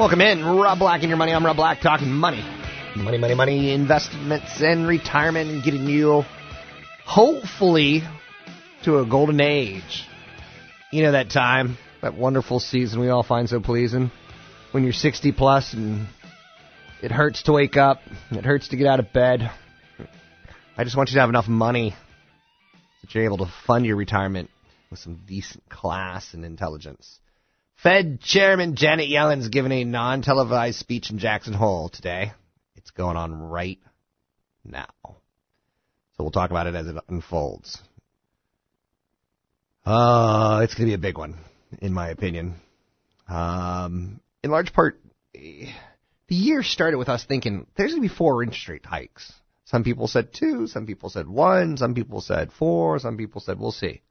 Welcome in, Rob Black and your money. I'm Rob Black talking money. Money, money, money, investments and retirement and getting you hopefully to a golden age. You know that time, that wonderful season we all find so pleasing when you're 60 plus and it hurts to wake up, it hurts to get out of bed. I just want you to have enough money that you're able to fund your retirement with some decent class and intelligence. Fed Chairman Janet Yellen's giving a non-televised speech in Jackson Hole today. It's going on right now. So we'll talk about it as it unfolds. Uh, it's going to be a big one, in my opinion. Um, in large part, the year started with us thinking there's going to be four interest rate hikes. Some people said two, some people said one, some people said four, some people said we'll see.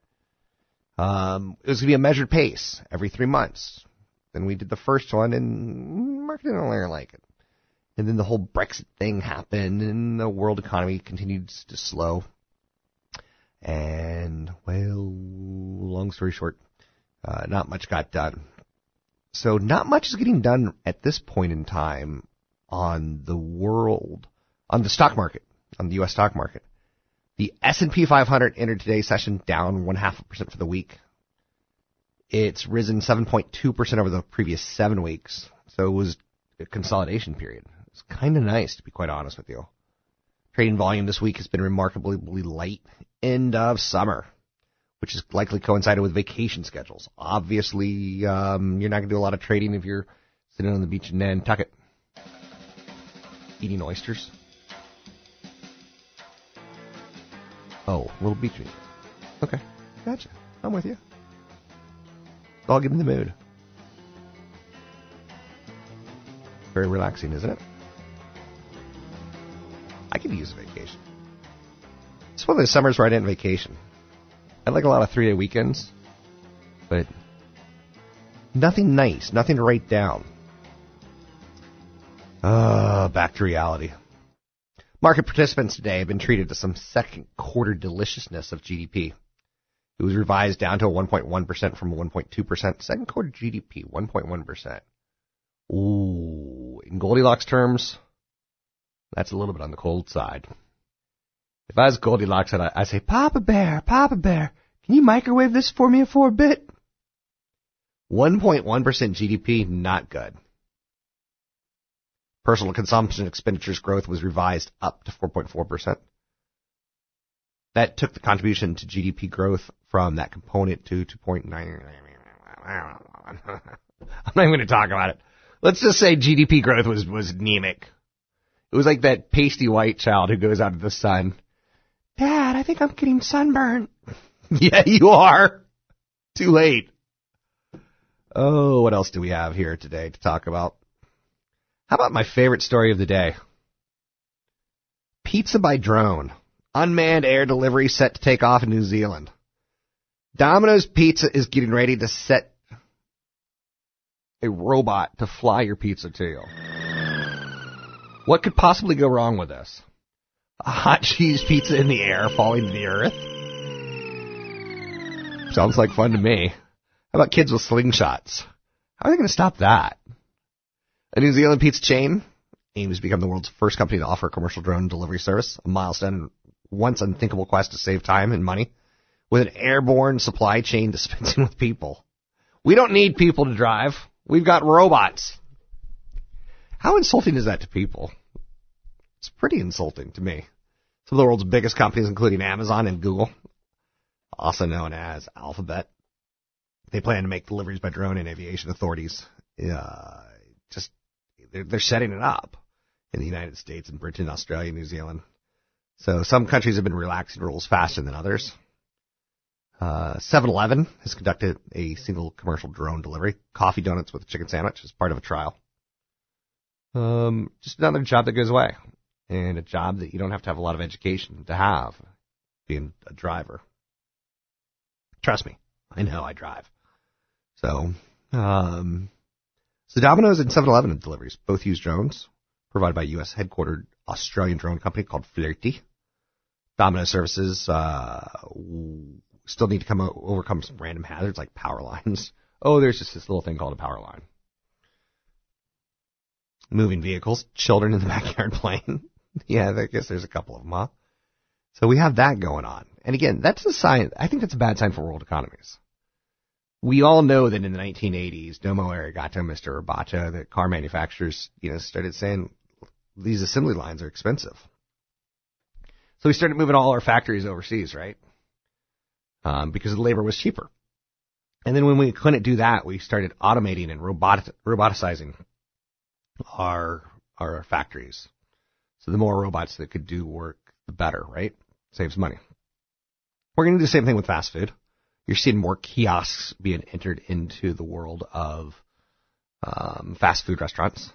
Um, it was going to be a measured pace every three months. Then we did the first one, and market didn't really like it. And then the whole Brexit thing happened, and the world economy continued to slow. And, well, long story short, uh, not much got done. So not much is getting done at this point in time on the world, on the stock market, on the U.S. stock market. The S&P 500 entered today's session down one half percent for the week. It's risen 7.2% over the previous seven weeks. So it was a consolidation period. It's kind of nice, to be quite honest with you. Trading volume this week has been remarkably light. End of summer, which is likely coincided with vacation schedules. Obviously, um, you're not going to do a lot of trading if you're sitting on the beach in Nantucket eating oysters. Oh, little beach. Okay, gotcha. I'm with you. I'll get in the mood. Very relaxing, isn't it? I could use a vacation. It's one of those summers where I didn't vacation. I like a lot of three day weekends, but nothing nice, nothing to write down. Uh, back to reality. Market participants today have been treated to some second quarter deliciousness of GDP. It was revised down to a 1.1% from a 1.2%. Second quarter GDP, 1.1%. Ooh, in Goldilocks terms, that's a little bit on the cold side. If I was Goldilocks, I'd, I'd say, Papa Bear, Papa Bear, can you microwave this for me for a bit? 1.1% GDP, not good. Personal consumption expenditures growth was revised up to 4.4%. That took the contribution to GDP growth from that component to 2.9. I'm not even going to talk about it. Let's just say GDP growth was, was anemic. It was like that pasty white child who goes out of the sun. Dad, I think I'm getting sunburned. yeah, you are. Too late. Oh, what else do we have here today to talk about? How about my favorite story of the day? Pizza by drone. Unmanned air delivery set to take off in New Zealand. Domino's Pizza is getting ready to set a robot to fly your pizza to you. What could possibly go wrong with this? A hot cheese pizza in the air falling to the earth? Sounds like fun to me. How about kids with slingshots? How are they going to stop that? A New Zealand pizza chain aims to become the world's first company to offer commercial drone delivery service, a milestone in once unthinkable quest to save time and money with an airborne supply chain dispensing with people. We don't need people to drive. We've got robots. How insulting is that to people? It's pretty insulting to me. Some of the world's biggest companies, including Amazon and Google, also known as Alphabet, they plan to make deliveries by drone and aviation authorities. Uh, just they're, setting it up in the United States and Britain, Australia, New Zealand. So some countries have been relaxing rules faster than others. Uh, 7-Eleven has conducted a single commercial drone delivery, coffee donuts with a chicken sandwich as part of a trial. Um, just another job that goes away, and a job that you don't have to have a lot of education to have, being a driver. Trust me, I know I drive. So, um, so Domino's and 7-Eleven deliveries both use drones provided by U.S. headquartered Australian drone company called Flirtey. Domino's services uh, still need to come overcome some random hazards like power lines. Oh, there's just this little thing called a power line. Moving vehicles, children in the backyard playing. yeah, I guess there's a couple of them, huh? So we have that going on. And again, that's a sign, I think that's a bad sign for world economies. We all know that in the 1980s, Domo Arigato, Mr. Roboto, the car manufacturers, you know, started saying these assembly lines are expensive. So we started moving all our factories overseas, right? um, because the labor was cheaper. And then when we couldn't do that, we started automating and robot, roboticizing our our factories. So the more robots that could do work, the better, right? Saves money. We're going to do the same thing with fast food. You're seeing more kiosks being entered into the world of um, fast food restaurants.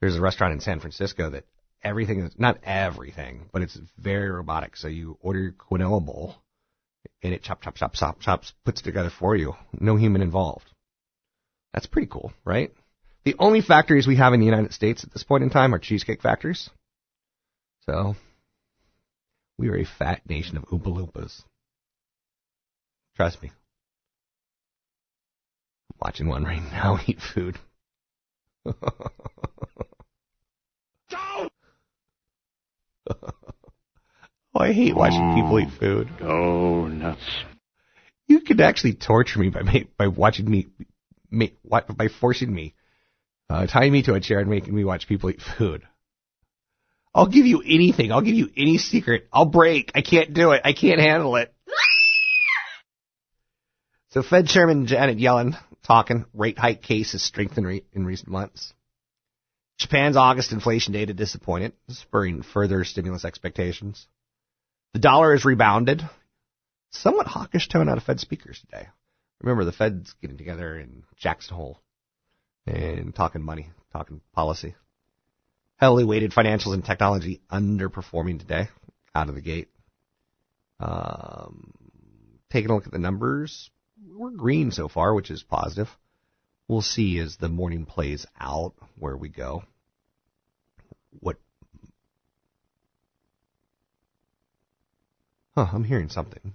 There's a restaurant in San Francisco that everything is not everything, but it's very robotic. So you order your quinoa bowl and it chop, chop, chop, chop, chops, puts it together for you. No human involved. That's pretty cool, right? The only factories we have in the United States at this point in time are cheesecake factories. So, we are a fat nation of Oompa Loompas. Trust me. I'm watching one right now eat food. Oh, I hate watching people eat food. Oh, nuts. You could actually torture me by by watching me, by forcing me, uh, tying me to a chair and making me watch people eat food. I'll give you anything. I'll give you any secret. I'll break. I can't do it. I can't handle it. So Fed Chairman Janet Yellen talking rate hike case has strengthened re- in recent months. Japan's August inflation data disappointed, spurring further stimulus expectations. The dollar has rebounded. Somewhat hawkish tone out of Fed speakers today. Remember, the Fed's getting together in Jackson Hole and talking money, talking policy. Heavily weighted financials and technology underperforming today out of the gate. Um, taking a look at the numbers, we're green so far, which is positive. We'll see as the morning plays out where we go. What Huh, I'm hearing something.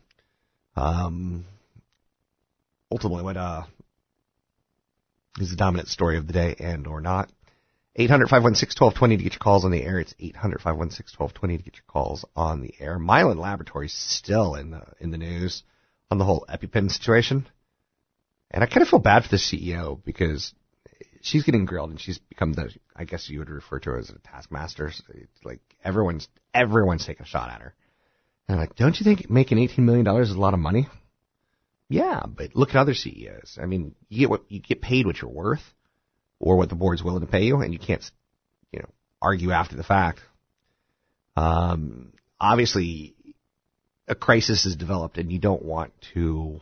Um, ultimately, what uh, is the dominant story of the day and or not? 800-516-1220 to get your calls on the air. It's 800-516-1220 to get your calls on the air. Mylan Laboratories still in the in the news on the whole EpiPen situation. And I kind of feel bad for the CEO because she's getting grilled and she's become the I guess you would refer to her as a taskmaster. It's like everyone's everyone's taking a shot at her. And I'm like, don't you think making $18 million is a lot of money? Yeah, but look at other CEOs. I mean, you get what you get paid what you're worth, or what the board's willing to pay you, and you can't, you know, argue after the fact. Um, obviously, a crisis has developed, and you don't want to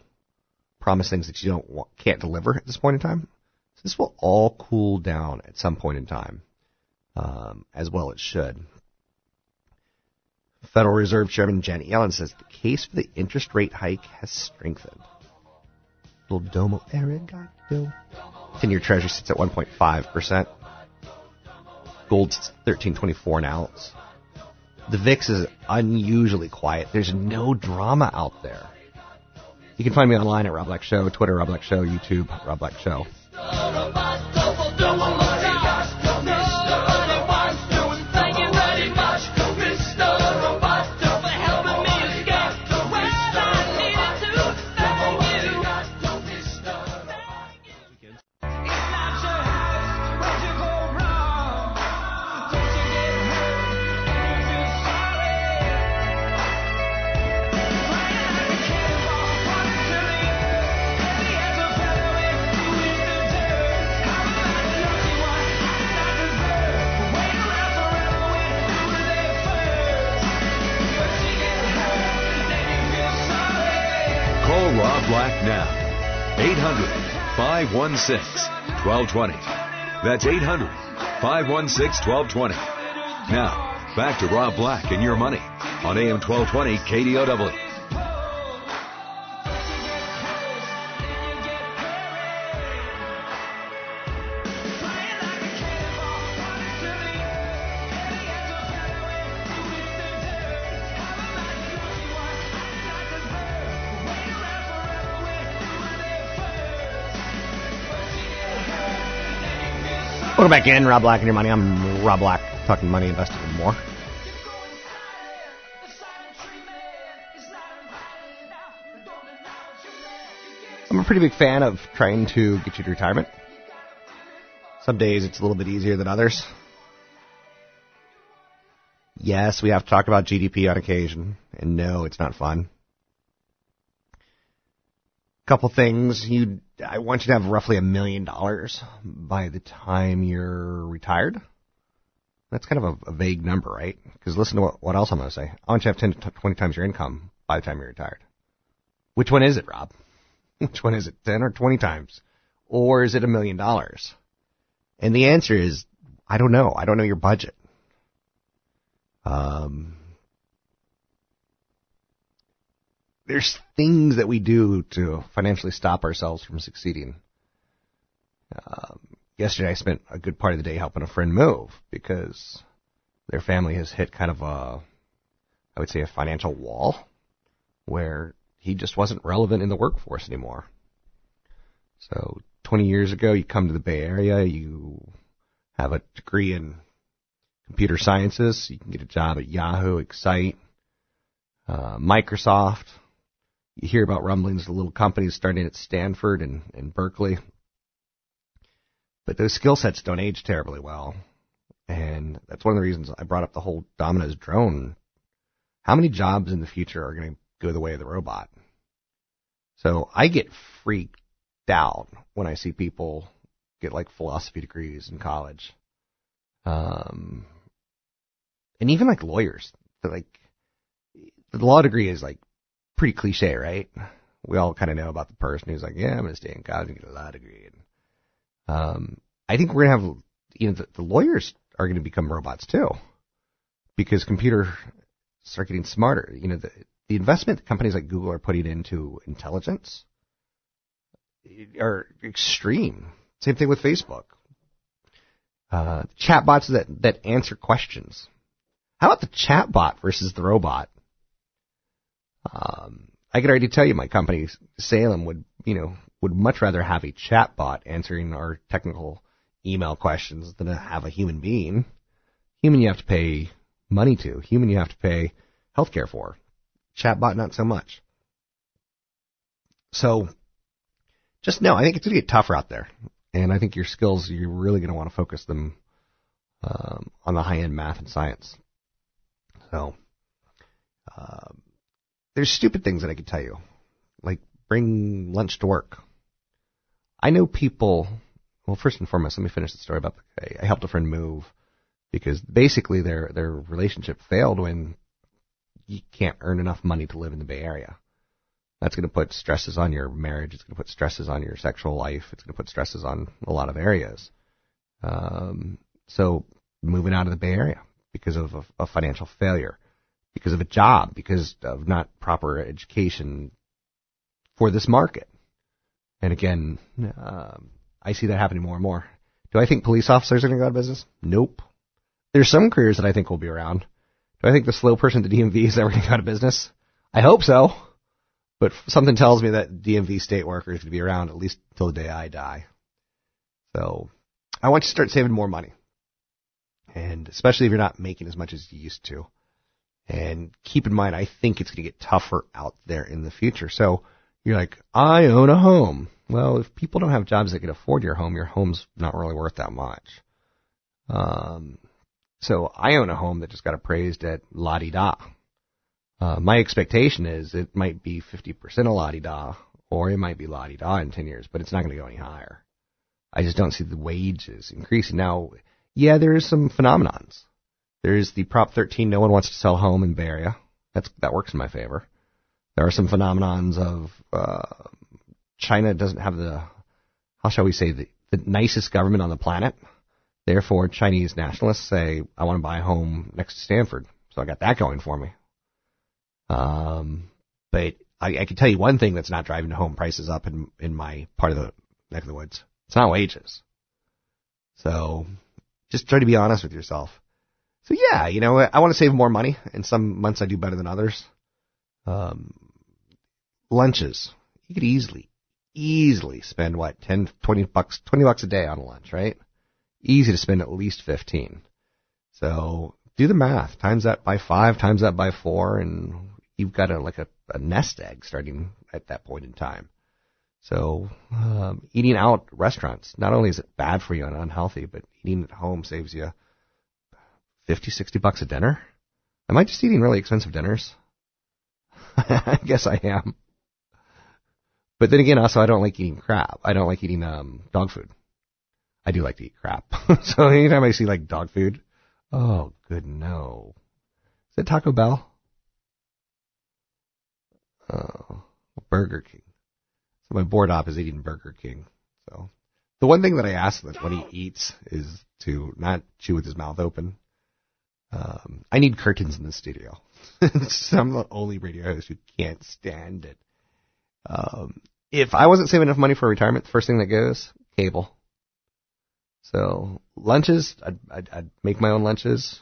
promise things that you don't want, can't deliver at this point in time. So this will all cool down at some point in time, um, as well it should. Federal Reserve Chairman Janet Yellen says the case for the interest rate hike has strengthened. Little domo arigato. 10 year treasury sits at 1.5%. Gold's 1324 an ounce. The VIX is unusually quiet. There's no drama out there. You can find me online at Rob Black Show, Twitter Rob Black Show, YouTube Rob Black Show. 516 1220. That's 800 516 1220. Now, back to Rob Black and your money on AM 1220 KDOW. Welcome back in, Rob Black and your money. I'm Rob Black, talking money, investing, and more. I'm a pretty big fan of trying to get you to retirement. Some days it's a little bit easier than others. Yes, we have to talk about GDP on occasion, and no, it's not fun. Couple things you I want you to have roughly a million dollars by the time you're retired. That's kind of a, a vague number, right? Because listen to what, what else I'm going to say. I want you to have 10 to 20 times your income by the time you're retired. Which one is it, Rob? Which one is it, 10 or 20 times? Or is it a million dollars? And the answer is, I don't know. I don't know your budget. Um, there's things that we do to financially stop ourselves from succeeding. Um, yesterday, I spent a good part of the day helping a friend move because their family has hit kind of a, I would say, a financial wall where he just wasn't relevant in the workforce anymore. So, 20 years ago, you come to the Bay Area, you have a degree in computer sciences, you can get a job at Yahoo, Excite, uh, Microsoft, you hear about rumblings of little companies starting at Stanford and, and Berkeley. But those skill sets don't age terribly well. And that's one of the reasons I brought up the whole Domino's drone. How many jobs in the future are going to go the way of the robot? So I get freaked out when I see people get like philosophy degrees in college. Um, and even like lawyers, like the law degree is like pretty cliche, right? We all kind of know about the person who's like, yeah, I'm going to stay in college and get a law degree. And, um, I think we're going to have, you know, the, the lawyers are going to become robots too, because computers are getting smarter. You know, the, the investment companies like Google are putting into intelligence are extreme. Same thing with Facebook. Uh, chatbots that, that answer questions. How about the chatbot versus the robot? Um, I can already tell you my company, Salem, would, you know, would much rather have a chatbot answering our technical email questions than to have a human being. Human you have to pay money to. Human you have to pay healthcare for. Chatbot not so much. So, just know, I think it's going to get tougher out there. And I think your skills, you're really going to want to focus them um, on the high end math and science. So, um, there's stupid things that I could tell you, like bring lunch to work. I know people. Well, first and foremost, let me finish the story about the, I helped a friend move because basically their their relationship failed when you can't earn enough money to live in the Bay Area. That's going to put stresses on your marriage. It's going to put stresses on your sexual life. It's going to put stresses on a lot of areas. Um, so moving out of the Bay Area because of a, a financial failure because of a job, because of not proper education for this market. And again, um, I see that happening more and more. Do I think police officers are going to go out of business? Nope. There's some careers that I think will be around. Do I think the slow person at the DMV is ever going to go out of business? I hope so. But something tells me that DMV state workers to be around at least until the day I die. So I want you to start saving more money. And especially if you're not making as much as you used to. And keep in mind, I think it's going to get tougher out there in the future. So you're like, I own a home. Well, if people don't have jobs that can afford your home, your home's not really worth that much. Um, so I own a home that just got appraised at la di da. Uh, my expectation is it might be 50% a la di da, or it might be la di da in 10 years, but it's not going to go any higher. I just don't see the wages increasing. Now, yeah, there is some phenomenons. There is the Prop 13, no one wants to sell home in Bay Area. That's, that works in my favor. There are some phenomenons of, uh, China doesn't have the, how shall we say, the, the nicest government on the planet. Therefore, Chinese nationalists say, I want to buy a home next to Stanford. So I got that going for me. Um, but I, I can tell you one thing that's not driving home prices up in, in my part of the neck of the woods. It's not wages. So just try to be honest with yourself. So yeah, you know, I want to save more money and some months I do better than others. Um, lunches. You could easily, easily spend what, 10, 20 bucks, 20 bucks a day on a lunch, right? Easy to spend at least 15. So do the math. Times that by five, times that by four, and you've got a, like a, a nest egg starting at that point in time. So, um, eating out restaurants, not only is it bad for you and unhealthy, but eating at home saves you 50, 60 bucks a dinner. Am I just eating really expensive dinners? I guess I am. But then again, also I don't like eating crap. I don't like eating um dog food. I do like to eat crap. so anytime I see like dog food, oh good no. Is it Taco Bell? Oh, Burger King. So my board op is eating Burger King. So the one thing that I ask that when he eats is to not chew with his mouth open. Um, I need curtains in the studio. I'm the only radio host who can't stand it. Um, if I wasn't saving enough money for retirement, the first thing that goes cable. So lunches, I'd, I'd, I'd make my own lunches,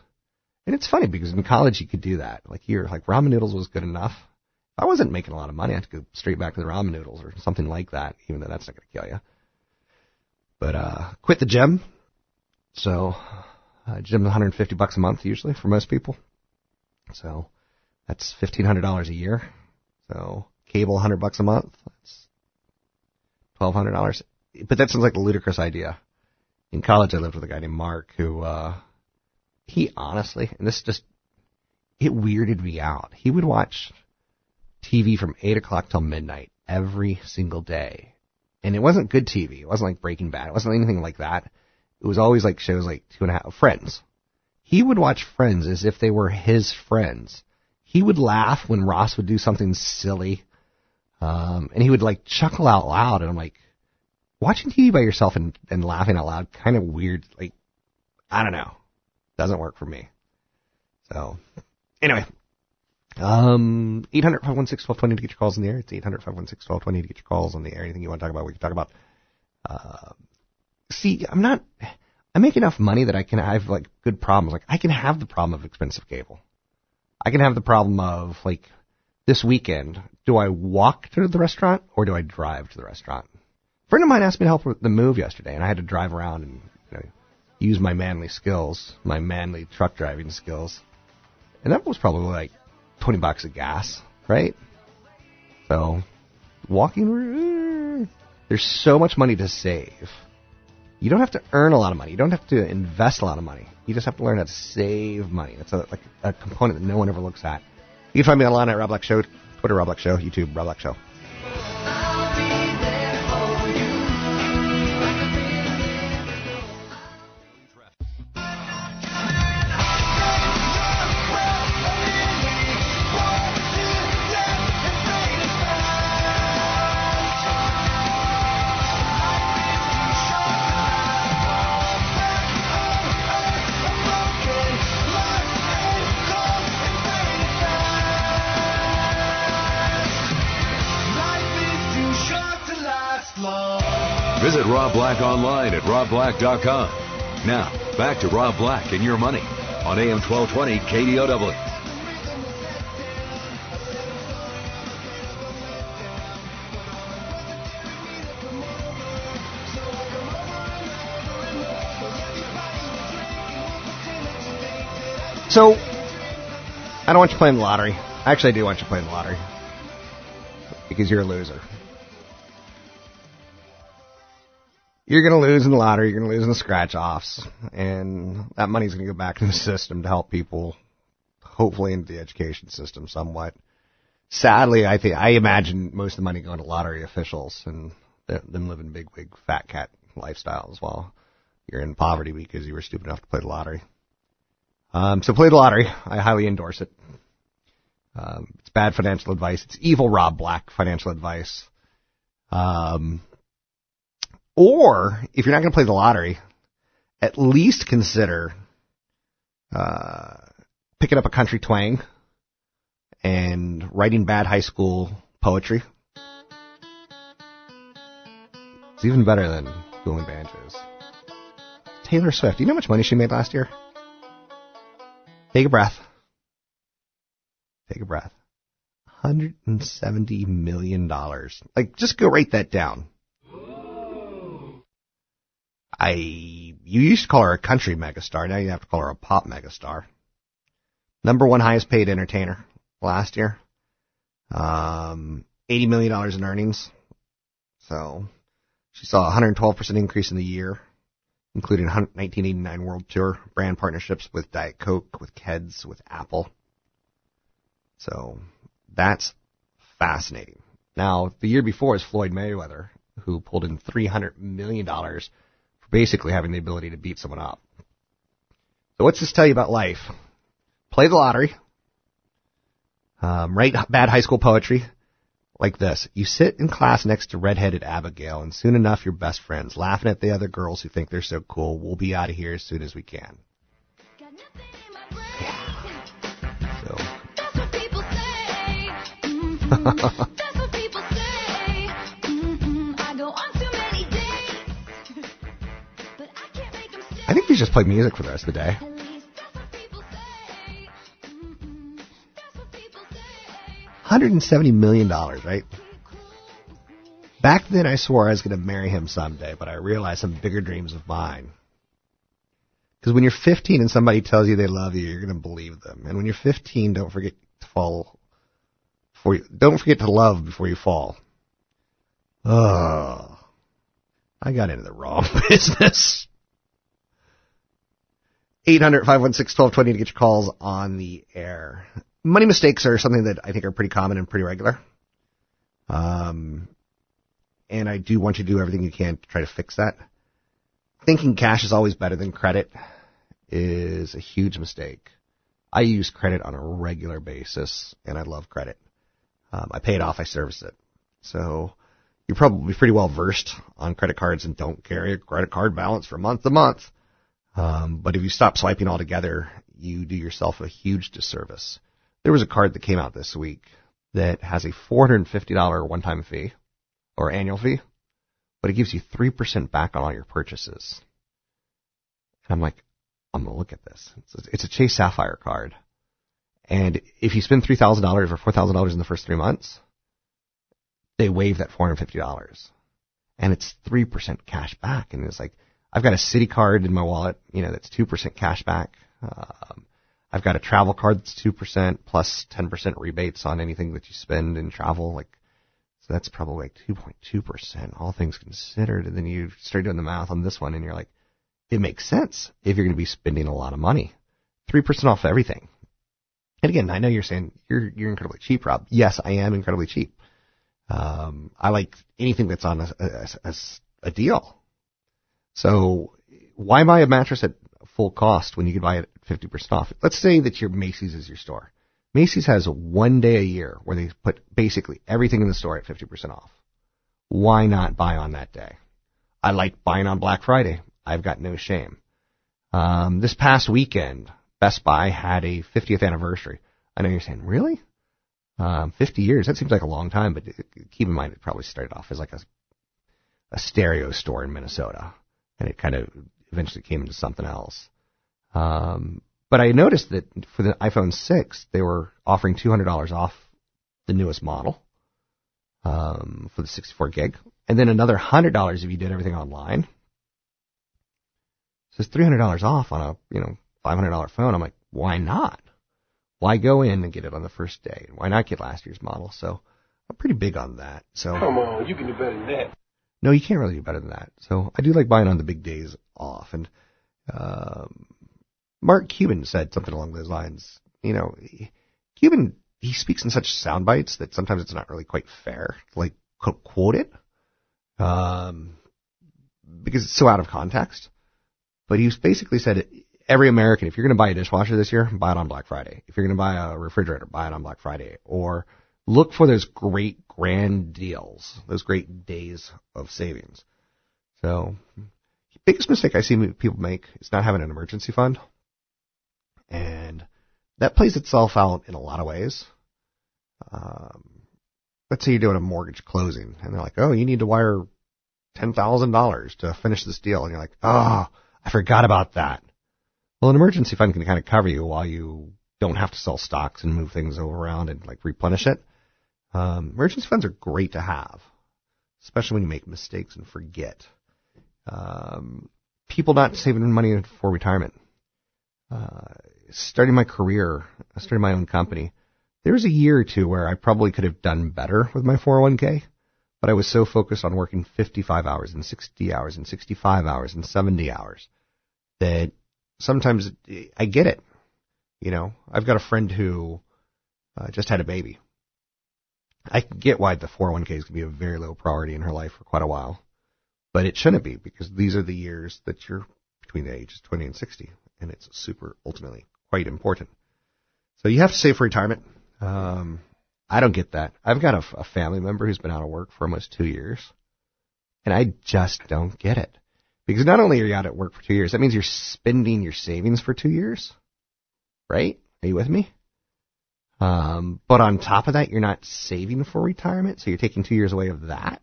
and it's funny because in college you could do that. Like here, like ramen noodles was good enough. If I wasn't making a lot of money, I had to go straight back to the ramen noodles or something like that. Even though that's not going to kill you. But uh, quit the gym. So uh, gym's 150 bucks a month usually for most people. So that's $1,500 a year. So cable 100 bucks a month. That's $1,200. But that sounds like a ludicrous idea. In college, I lived with a guy named Mark who, uh, he honestly, and this just, it weirded me out. He would watch TV from 8 o'clock till midnight every single day. And it wasn't good TV. It wasn't like Breaking Bad. It wasn't anything like that. It was always like shows like Two and a Half Friends. He would watch Friends as if they were his friends. He would laugh when Ross would do something silly. Um, and he would like chuckle out loud. And I'm like, watching TV by yourself and, and laughing out loud, kind of weird. Like, I don't know. Doesn't work for me. So, anyway. Um, 800 516 to get your calls in the air. It's 800 516 to get your calls on the air. Anything you want to talk about, we can talk about. Uh, see, I'm not, I make enough money that I can have like good problems. Like, I can have the problem of expensive cable. I can have the problem of like, this weekend, do I walk to the restaurant or do I drive to the restaurant? A friend of mine asked me to help with the move yesterday, and I had to drive around and you know, use my manly skills, my manly truck driving skills. And that was probably like 20 bucks of gas, right? So, walking, there's so much money to save. You don't have to earn a lot of money. You don't have to invest a lot of money. You just have to learn how to save money. That's a, like a component that no one ever looks at. You can find me online at Rob Black Show, Twitter Rob Black Show, YouTube Rob Black Show. Rob Black online at robblack.com. Now, back to Rob Black and your money on AM 1220 KDOW. So, I don't want you playing the lottery. Actually, I do want you playing the lottery. Because you're a loser. You're going to lose in the lottery, you're going to lose in the scratch offs, and that money's going to go back into the system to help people, hopefully into the education system somewhat. Sadly, I think I imagine most of the money going to lottery officials and them living big, big fat cat lifestyles while you're in poverty because you were stupid enough to play the lottery. Um, so play the lottery. I highly endorse it. Um, it's bad financial advice. It's evil Rob Black financial advice. Um, or if you're not going to play the lottery, at least consider uh, picking up a country twang and writing bad high school poetry. It's even better than dueling banjos. Taylor Swift. Do you know how much money she made last year? Take a breath. Take a breath. $170 million. Like, just go write that down. I, you used to call her a country megastar. Now you have to call her a pop megastar. Number one highest paid entertainer last year. Um, $80 million in earnings. So, she saw a 112% increase in the year including 1989 World Tour brand partnerships with Diet Coke, with Keds, with Apple. So that's fascinating. Now, the year before is Floyd Mayweather, who pulled in $300 million for basically having the ability to beat someone up. So what's this tell you about life? Play the lottery, um, write bad high school poetry, like this. You sit in class next to redheaded Abigail, and soon enough you're best friends, laughing at the other girls who think they're so cool. We'll be out of here as soon as we can. Yeah. So. I think we just play music for the rest of the day. $170 million, right? Back then I swore I was going to marry him someday, but I realized some bigger dreams of mine. Because when you're 15 and somebody tells you they love you, you're going to believe them. And when you're 15, don't forget to fall. Before you, don't forget to love before you fall. Oh, I got into the wrong business. 800 516 1220 to get your calls on the air money mistakes are something that I think are pretty common and pretty regular. Um, and I do want you to do everything you can to try to fix that. Thinking cash is always better than credit is a huge mistake. I use credit on a regular basis, and I love credit. Um, I pay it off, I service it. So you're probably pretty well versed on credit cards and don't carry a credit card balance from month to month. Um, but if you stop swiping altogether, you do yourself a huge disservice. There was a card that came out this week that has a $450 one-time fee or annual fee, but it gives you 3% back on all your purchases. And I'm like, I'm going to look at this. It's a Chase Sapphire card. And if you spend $3,000 or $4,000 in the first three months, they waive that $450. And it's 3% cash back. And it's like, I've got a Citi card in my wallet, you know, that's 2% cash back. Um, I've got a travel card that's 2% plus 10% rebates on anything that you spend in travel. Like, so that's probably like 2.2%, all things considered. And then you start doing the math on this one and you're like, it makes sense if you're going to be spending a lot of money. 3% off everything. And again, I know you're saying you're, you're incredibly cheap, Rob. Yes, I am incredibly cheap. Um, I like anything that's on a, a, a, a deal. So why buy a mattress at full cost when you can buy it at 50% off. Let's say that your Macy's is your store. Macy's has one day a year where they put basically everything in the store at 50% off. Why not buy on that day? I like buying on Black Friday. I've got no shame. Um, this past weekend, Best Buy had a 50th anniversary. I know you're saying, really? Um, 50 years? That seems like a long time, but keep in mind it probably started off as like a, a stereo store in Minnesota, and it kind of eventually came into something else. Um, but I noticed that for the iPhone 6, they were offering $200 off the newest model um, for the 64 gig, and then another $100 if you did everything online. So it's $300 off on a you know $500 phone. I'm like, why not? Why go in and get it on the first day? Why not get last year's model? So I'm pretty big on that. So come on, you can do better than that. No, you can't really do better than that. So I do like buying on the big days off. And um, Mark Cuban said something along those lines. You know, Cuban he speaks in such sound bites that sometimes it's not really quite fair like quote it, um, because it's so out of context. But he basically said every American, if you're going to buy a dishwasher this year, buy it on Black Friday. If you're going to buy a refrigerator, buy it on Black Friday. Or look for those great grand deals, those great days of savings. So, biggest mistake I see people make is not having an emergency fund. And that plays itself out in a lot of ways. Um, let's say you're doing a mortgage closing and they're like, oh, you need to wire $10,000 to finish this deal. And you're like, oh, I forgot about that. Well, an emergency fund can kind of cover you while you don't have to sell stocks and move things around and like replenish it. Um, emergency funds are great to have, especially when you make mistakes and forget. Um, people not saving money for retirement. Uh, starting my career, starting my own company, there was a year or two where I probably could have done better with my 401k, but I was so focused on working 55 hours and 60 hours and 65 hours and 70 hours that sometimes I get it. You know, I've got a friend who uh, just had a baby. I can get why the 401k is going to be a very low priority in her life for quite a while, but it shouldn't be because these are the years that you're between the ages 20 and 60, and it's super ultimately quite important. So you have to save for retirement. Um, I don't get that. I've got a, a family member who's been out of work for almost two years, and I just don't get it. Because not only are you out at work for two years, that means you're spending your savings for two years, right? Are you with me? Um, but on top of that, you're not saving for retirement, so you're taking two years away of that.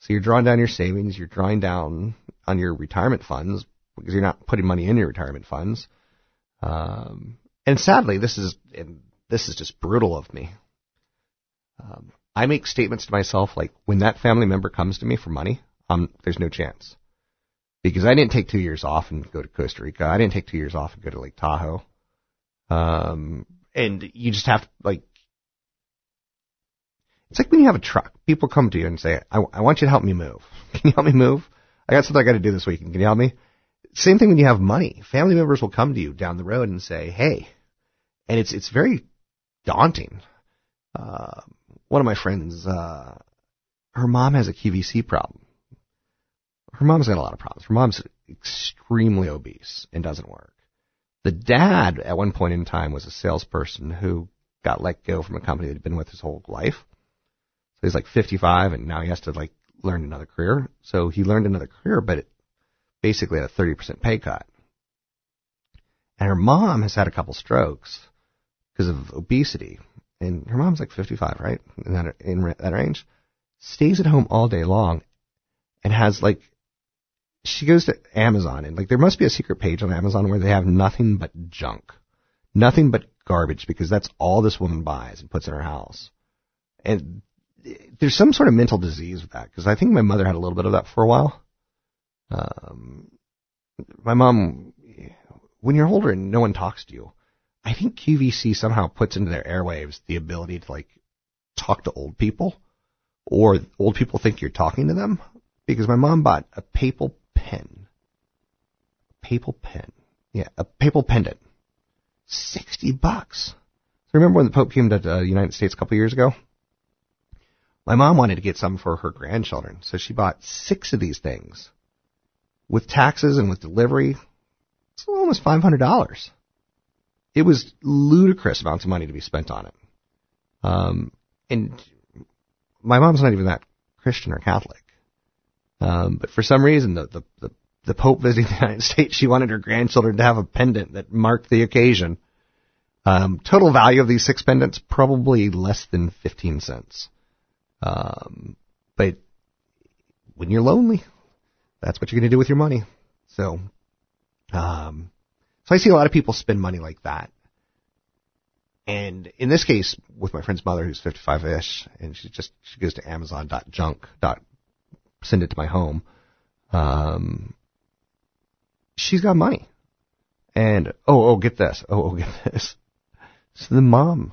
So you're drawing down your savings, you're drawing down on your retirement funds because you're not putting money in your retirement funds. Um, and sadly, this is this is just brutal of me. Um, I make statements to myself like, when that family member comes to me for money, um, there's no chance because I didn't take two years off and go to Costa Rica. I didn't take two years off and go to Lake Tahoe. Um, and you just have to like, it's like when you have a truck. People come to you and say, I, I want you to help me move. Can you help me move? I got something I got to do this weekend. Can you help me? Same thing when you have money. Family members will come to you down the road and say, hey, and it's, it's very daunting. Uh, one of my friends, uh, her mom has a QVC problem her mom's got a lot of problems. Her mom's extremely obese and doesn't work. The dad, at one point in time, was a salesperson who got let go from a company that he'd been with his whole life. So he's like 55, and now he has to like learn another career. So he learned another career, but it basically had a 30% pay cut. And her mom has had a couple strokes because of obesity. And her mom's like 55, right? In that, in that range. Stays at home all day long and has like she goes to Amazon and like there must be a secret page on Amazon where they have nothing but junk, nothing but garbage because that's all this woman buys and puts in her house. And there's some sort of mental disease with that because I think my mother had a little bit of that for a while. Um, my mom, when you're older and no one talks to you, I think QVC somehow puts into their airwaves the ability to like talk to old people, or old people think you're talking to them. Because my mom bought a papal pen. Papal pen. Yeah, a papal pendant. 60 bucks. So remember when the Pope came to the United States a couple years ago? My mom wanted to get some for her grandchildren, so she bought six of these things. With taxes and with delivery, it's almost $500. It was ludicrous amounts of money to be spent on it. Um, and my mom's not even that Christian or Catholic. Um, but for some reason, the, the, the, the Pope visiting the United States, she wanted her grandchildren to have a pendant that marked the occasion. Um, total value of these six pendants, probably less than 15 cents. Um, but when you're lonely, that's what you're going to do with your money. So, um, so I see a lot of people spend money like that. And in this case, with my friend's mother, who's 55-ish, and she just she goes to Amazon.junk. Send it to my home. Um, she's got money, and oh, oh, get this, oh, oh, get this. So the mom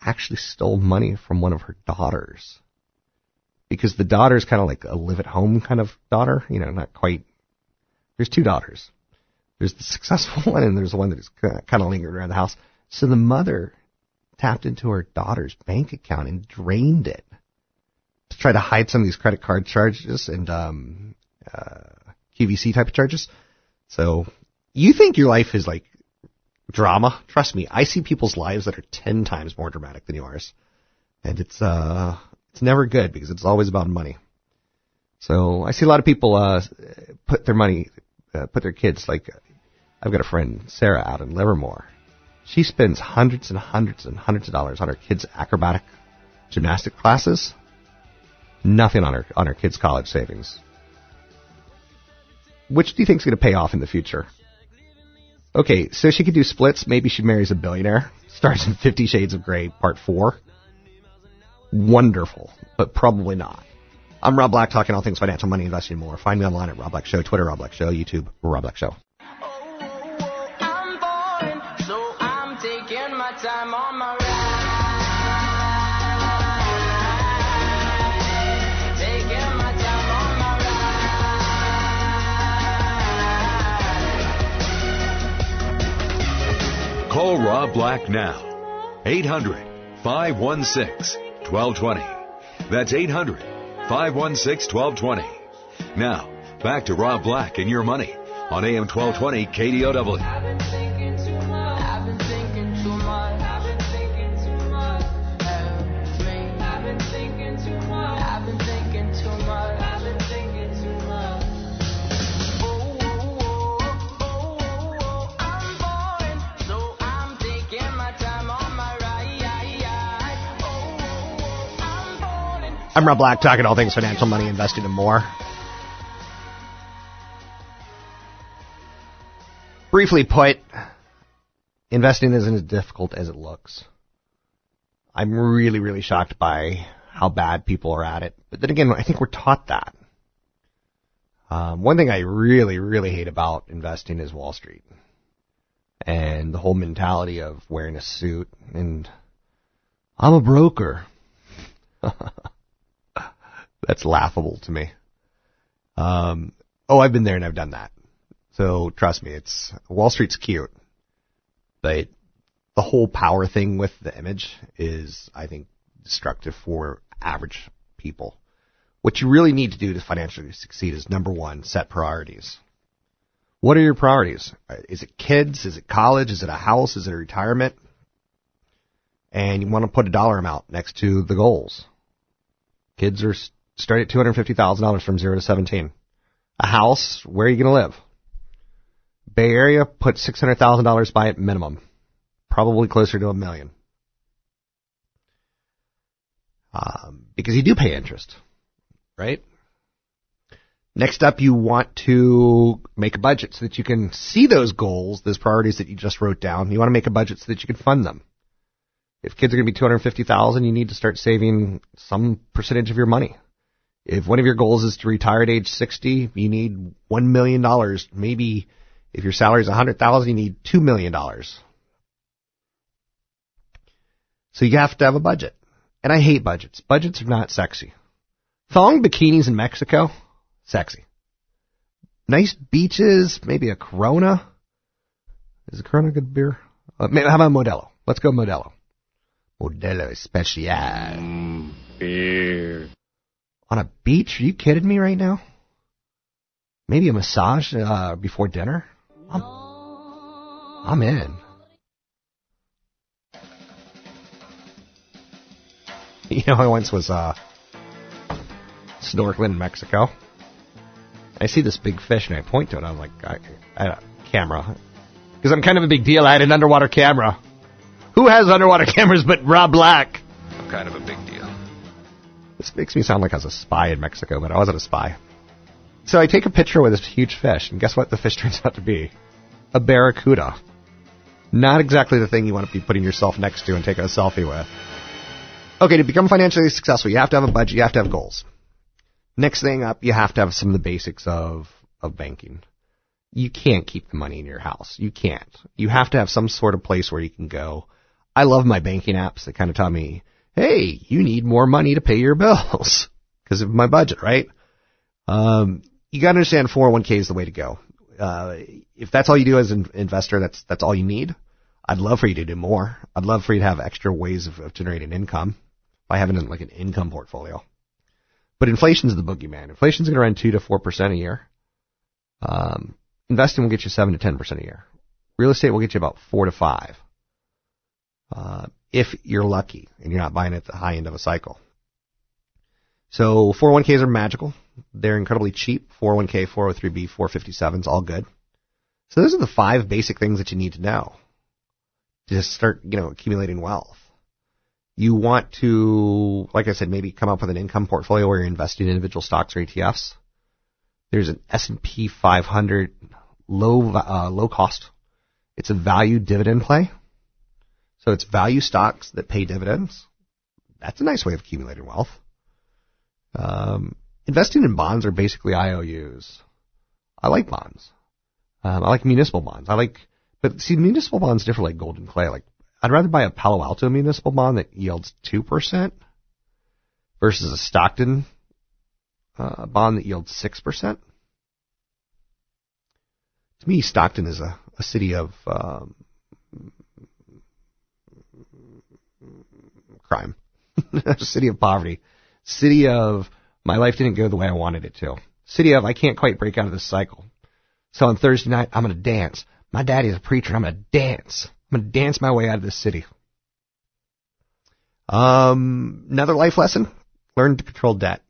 actually stole money from one of her daughters because the daughter's kind of like a live at home kind of daughter, you know, not quite. There's two daughters. There's the successful one and there's the one that's kind of lingering around the house. So the mother tapped into her daughter's bank account and drained it to try to hide some of these credit card charges and um, uh, QVC type of charges. So you think your life is like drama? Trust me, I see people's lives that are ten times more dramatic than yours, and it's uh, it's never good because it's always about money. So I see a lot of people uh, put their money, uh, put their kids like. I've got a friend Sarah out in Livermore she spends hundreds and hundreds and hundreds of dollars on her kids' acrobatic gymnastic classes. Nothing on her on her kids' college savings. Which do you think is going to pay off in the future? Okay, so she could do splits. Maybe she marries a billionaire. Starts in Fifty Shades of Grey, Part 4. Wonderful, but probably not. I'm Rob Black, talking all things financial, money, investing, more. Find me online at Rob Black Show, Twitter, Rob Black Show, YouTube, Rob Black Show. Call Rob Black now. 800 516 1220. That's 800 516 1220. Now, back to Rob Black and your money on AM 1220 KDOW. I'm Rob Black, talking all things financial, money, investing, and more. Briefly put, investing isn't as difficult as it looks. I'm really, really shocked by how bad people are at it. But then again, I think we're taught that. Um, one thing I really, really hate about investing is Wall Street and the whole mentality of wearing a suit and I'm a broker. That's laughable to me. Um, oh, I've been there and I've done that. So trust me, it's Wall Street's cute, but the whole power thing with the image is, I think, destructive for average people. What you really need to do to financially succeed is number one, set priorities. What are your priorities? Is it kids? Is it college? Is it a house? Is it a retirement? And you want to put a dollar amount next to the goals. Kids are Start at $250,000 from 0 to 17. A house, where are you going to live? Bay Area, put $600,000 by it minimum. Probably closer to a million. Um, because you do pay interest, right? Next up, you want to make a budget so that you can see those goals, those priorities that you just wrote down. You want to make a budget so that you can fund them. If kids are going to be 250,000, you need to start saving some percentage of your money. If one of your goals is to retire at age 60, you need $1 million. Maybe if your salary is 100000 you need $2 million. So you have to have a budget. And I hate budgets. Budgets are not sexy. Thong bikinis in Mexico, sexy. Nice beaches, maybe a Corona. Is a Corona a good beer? Uh, how about a Modelo? Let's go Modelo. Modelo Especial. Mm, on a beach? Are you kidding me right now? Maybe a massage uh, before dinner? I'm, I'm in. You know, I once was uh, snorkeling in Mexico. I see this big fish and I point to it. I'm like, I, I had a camera. Because I'm kind of a big deal. I had an underwater camera. Who has underwater cameras but Rob Black? I'm kind of a big deal. This makes me sound like I was a spy in Mexico, but I wasn't a spy. So I take a picture with this huge fish, and guess what the fish turns out to be? A barracuda. Not exactly the thing you want to be putting yourself next to and taking a selfie with. Okay, to become financially successful, you have to have a budget, you have to have goals. Next thing up, you have to have some of the basics of, of banking. You can't keep the money in your house. You can't. You have to have some sort of place where you can go. I love my banking apps that kind of tell me, hey, you need more money to pay your bills because of my budget, right? Um, you got to understand 401k is the way to go. Uh, if that's all you do as an investor, that's that's all you need. I'd love for you to do more. I'd love for you to have extra ways of, of generating income by having like an income portfolio. But inflation's the boogeyman. Inflation's going to run two to four percent a year. Um, investing will get you seven to ten percent a year. Real estate will get you about four to five. Uh, if you're lucky and you're not buying at the high end of a cycle. So 401ks are magical. They're incredibly cheap. 401k, 403b, 457s, all good. So those are the five basic things that you need to know to just start, you know, accumulating wealth. You want to, like I said, maybe come up with an income portfolio where you're investing in individual stocks or ETFs. There's an S&P 500 low, uh, low cost. It's a value dividend play. So it's value stocks that pay dividends. That's a nice way of accumulating wealth. Um, investing in bonds are basically IOUs. I like bonds. Um, I like municipal bonds. I like, but see, municipal bonds differ like gold and clay. Like, I'd rather buy a Palo Alto municipal bond that yields 2% versus a Stockton uh, bond that yields 6%. To me, Stockton is a, a city of um, crime, city of poverty, city of my life didn't go the way I wanted it to, city of I can't quite break out of this cycle. So on Thursday night, I'm going to dance. My daddy's a preacher. I'm going to dance. I'm going to dance my way out of this city. Um, another life lesson: learn to control debt.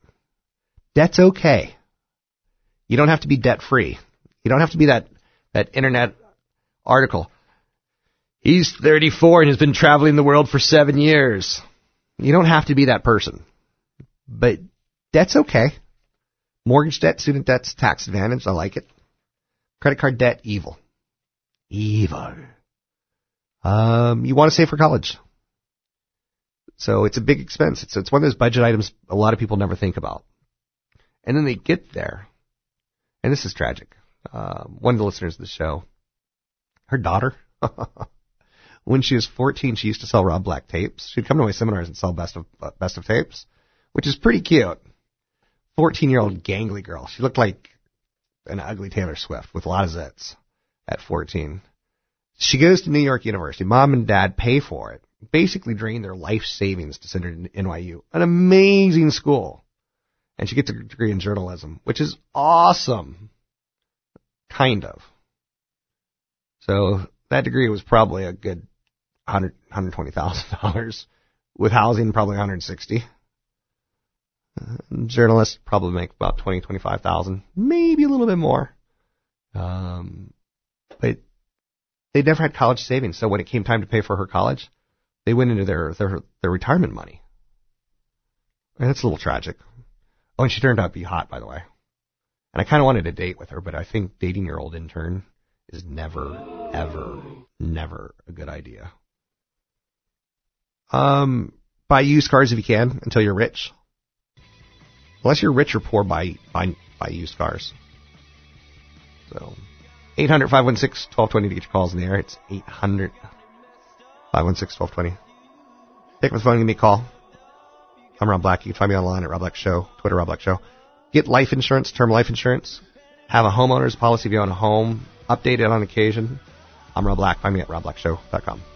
Debt's okay. You don't have to be debt free. You don't have to be that that internet article. He's 34 and has been traveling the world for seven years. You don't have to be that person. But debt's okay. Mortgage debt, student debt's tax advantage. I like it. Credit card debt, evil. Evil. Um, you want to save for college. So it's a big expense. It's, it's one of those budget items a lot of people never think about. And then they get there. And this is tragic. Uh, one of the listeners of the show, her daughter, when she was 14, she used to sell Rob Black tapes. She'd come to my seminars and sell best of uh, best of tapes, which is pretty cute. 14 year old gangly girl. She looked like an ugly Taylor Swift with a lot of zits at 14. She goes to New York University. Mom and dad pay for it. Basically drain their life savings to send her to NYU, an amazing school. And she gets a degree in journalism, which is awesome. Kind of. So that degree was probably a good hundred hundred twenty thousand dollars. With housing probably 160 uh, journalists probably make about 20 25,000 maybe a little bit more. Um, but they never had college savings so when it came time to pay for her college they went into their their their retirement money. And that's a little tragic. Oh and she turned out to be hot by the way. And I kind of wanted to date with her but I think dating your old intern is never ever never a good idea um, buy used cars if you can until you're rich. Unless you're rich or poor, buy buy buy used cars. So, 800 516 1220 to get your calls in the air. It's 800 516 1220. Pick up the phone give me a call. I'm Rob Black. You can find me online at Rob Black Show, Twitter Rob Black Show. Get life insurance, term life insurance. Have a homeowner's policy if you own a home. Update it on occasion. I'm Rob Black. Find me at robblackshow.com.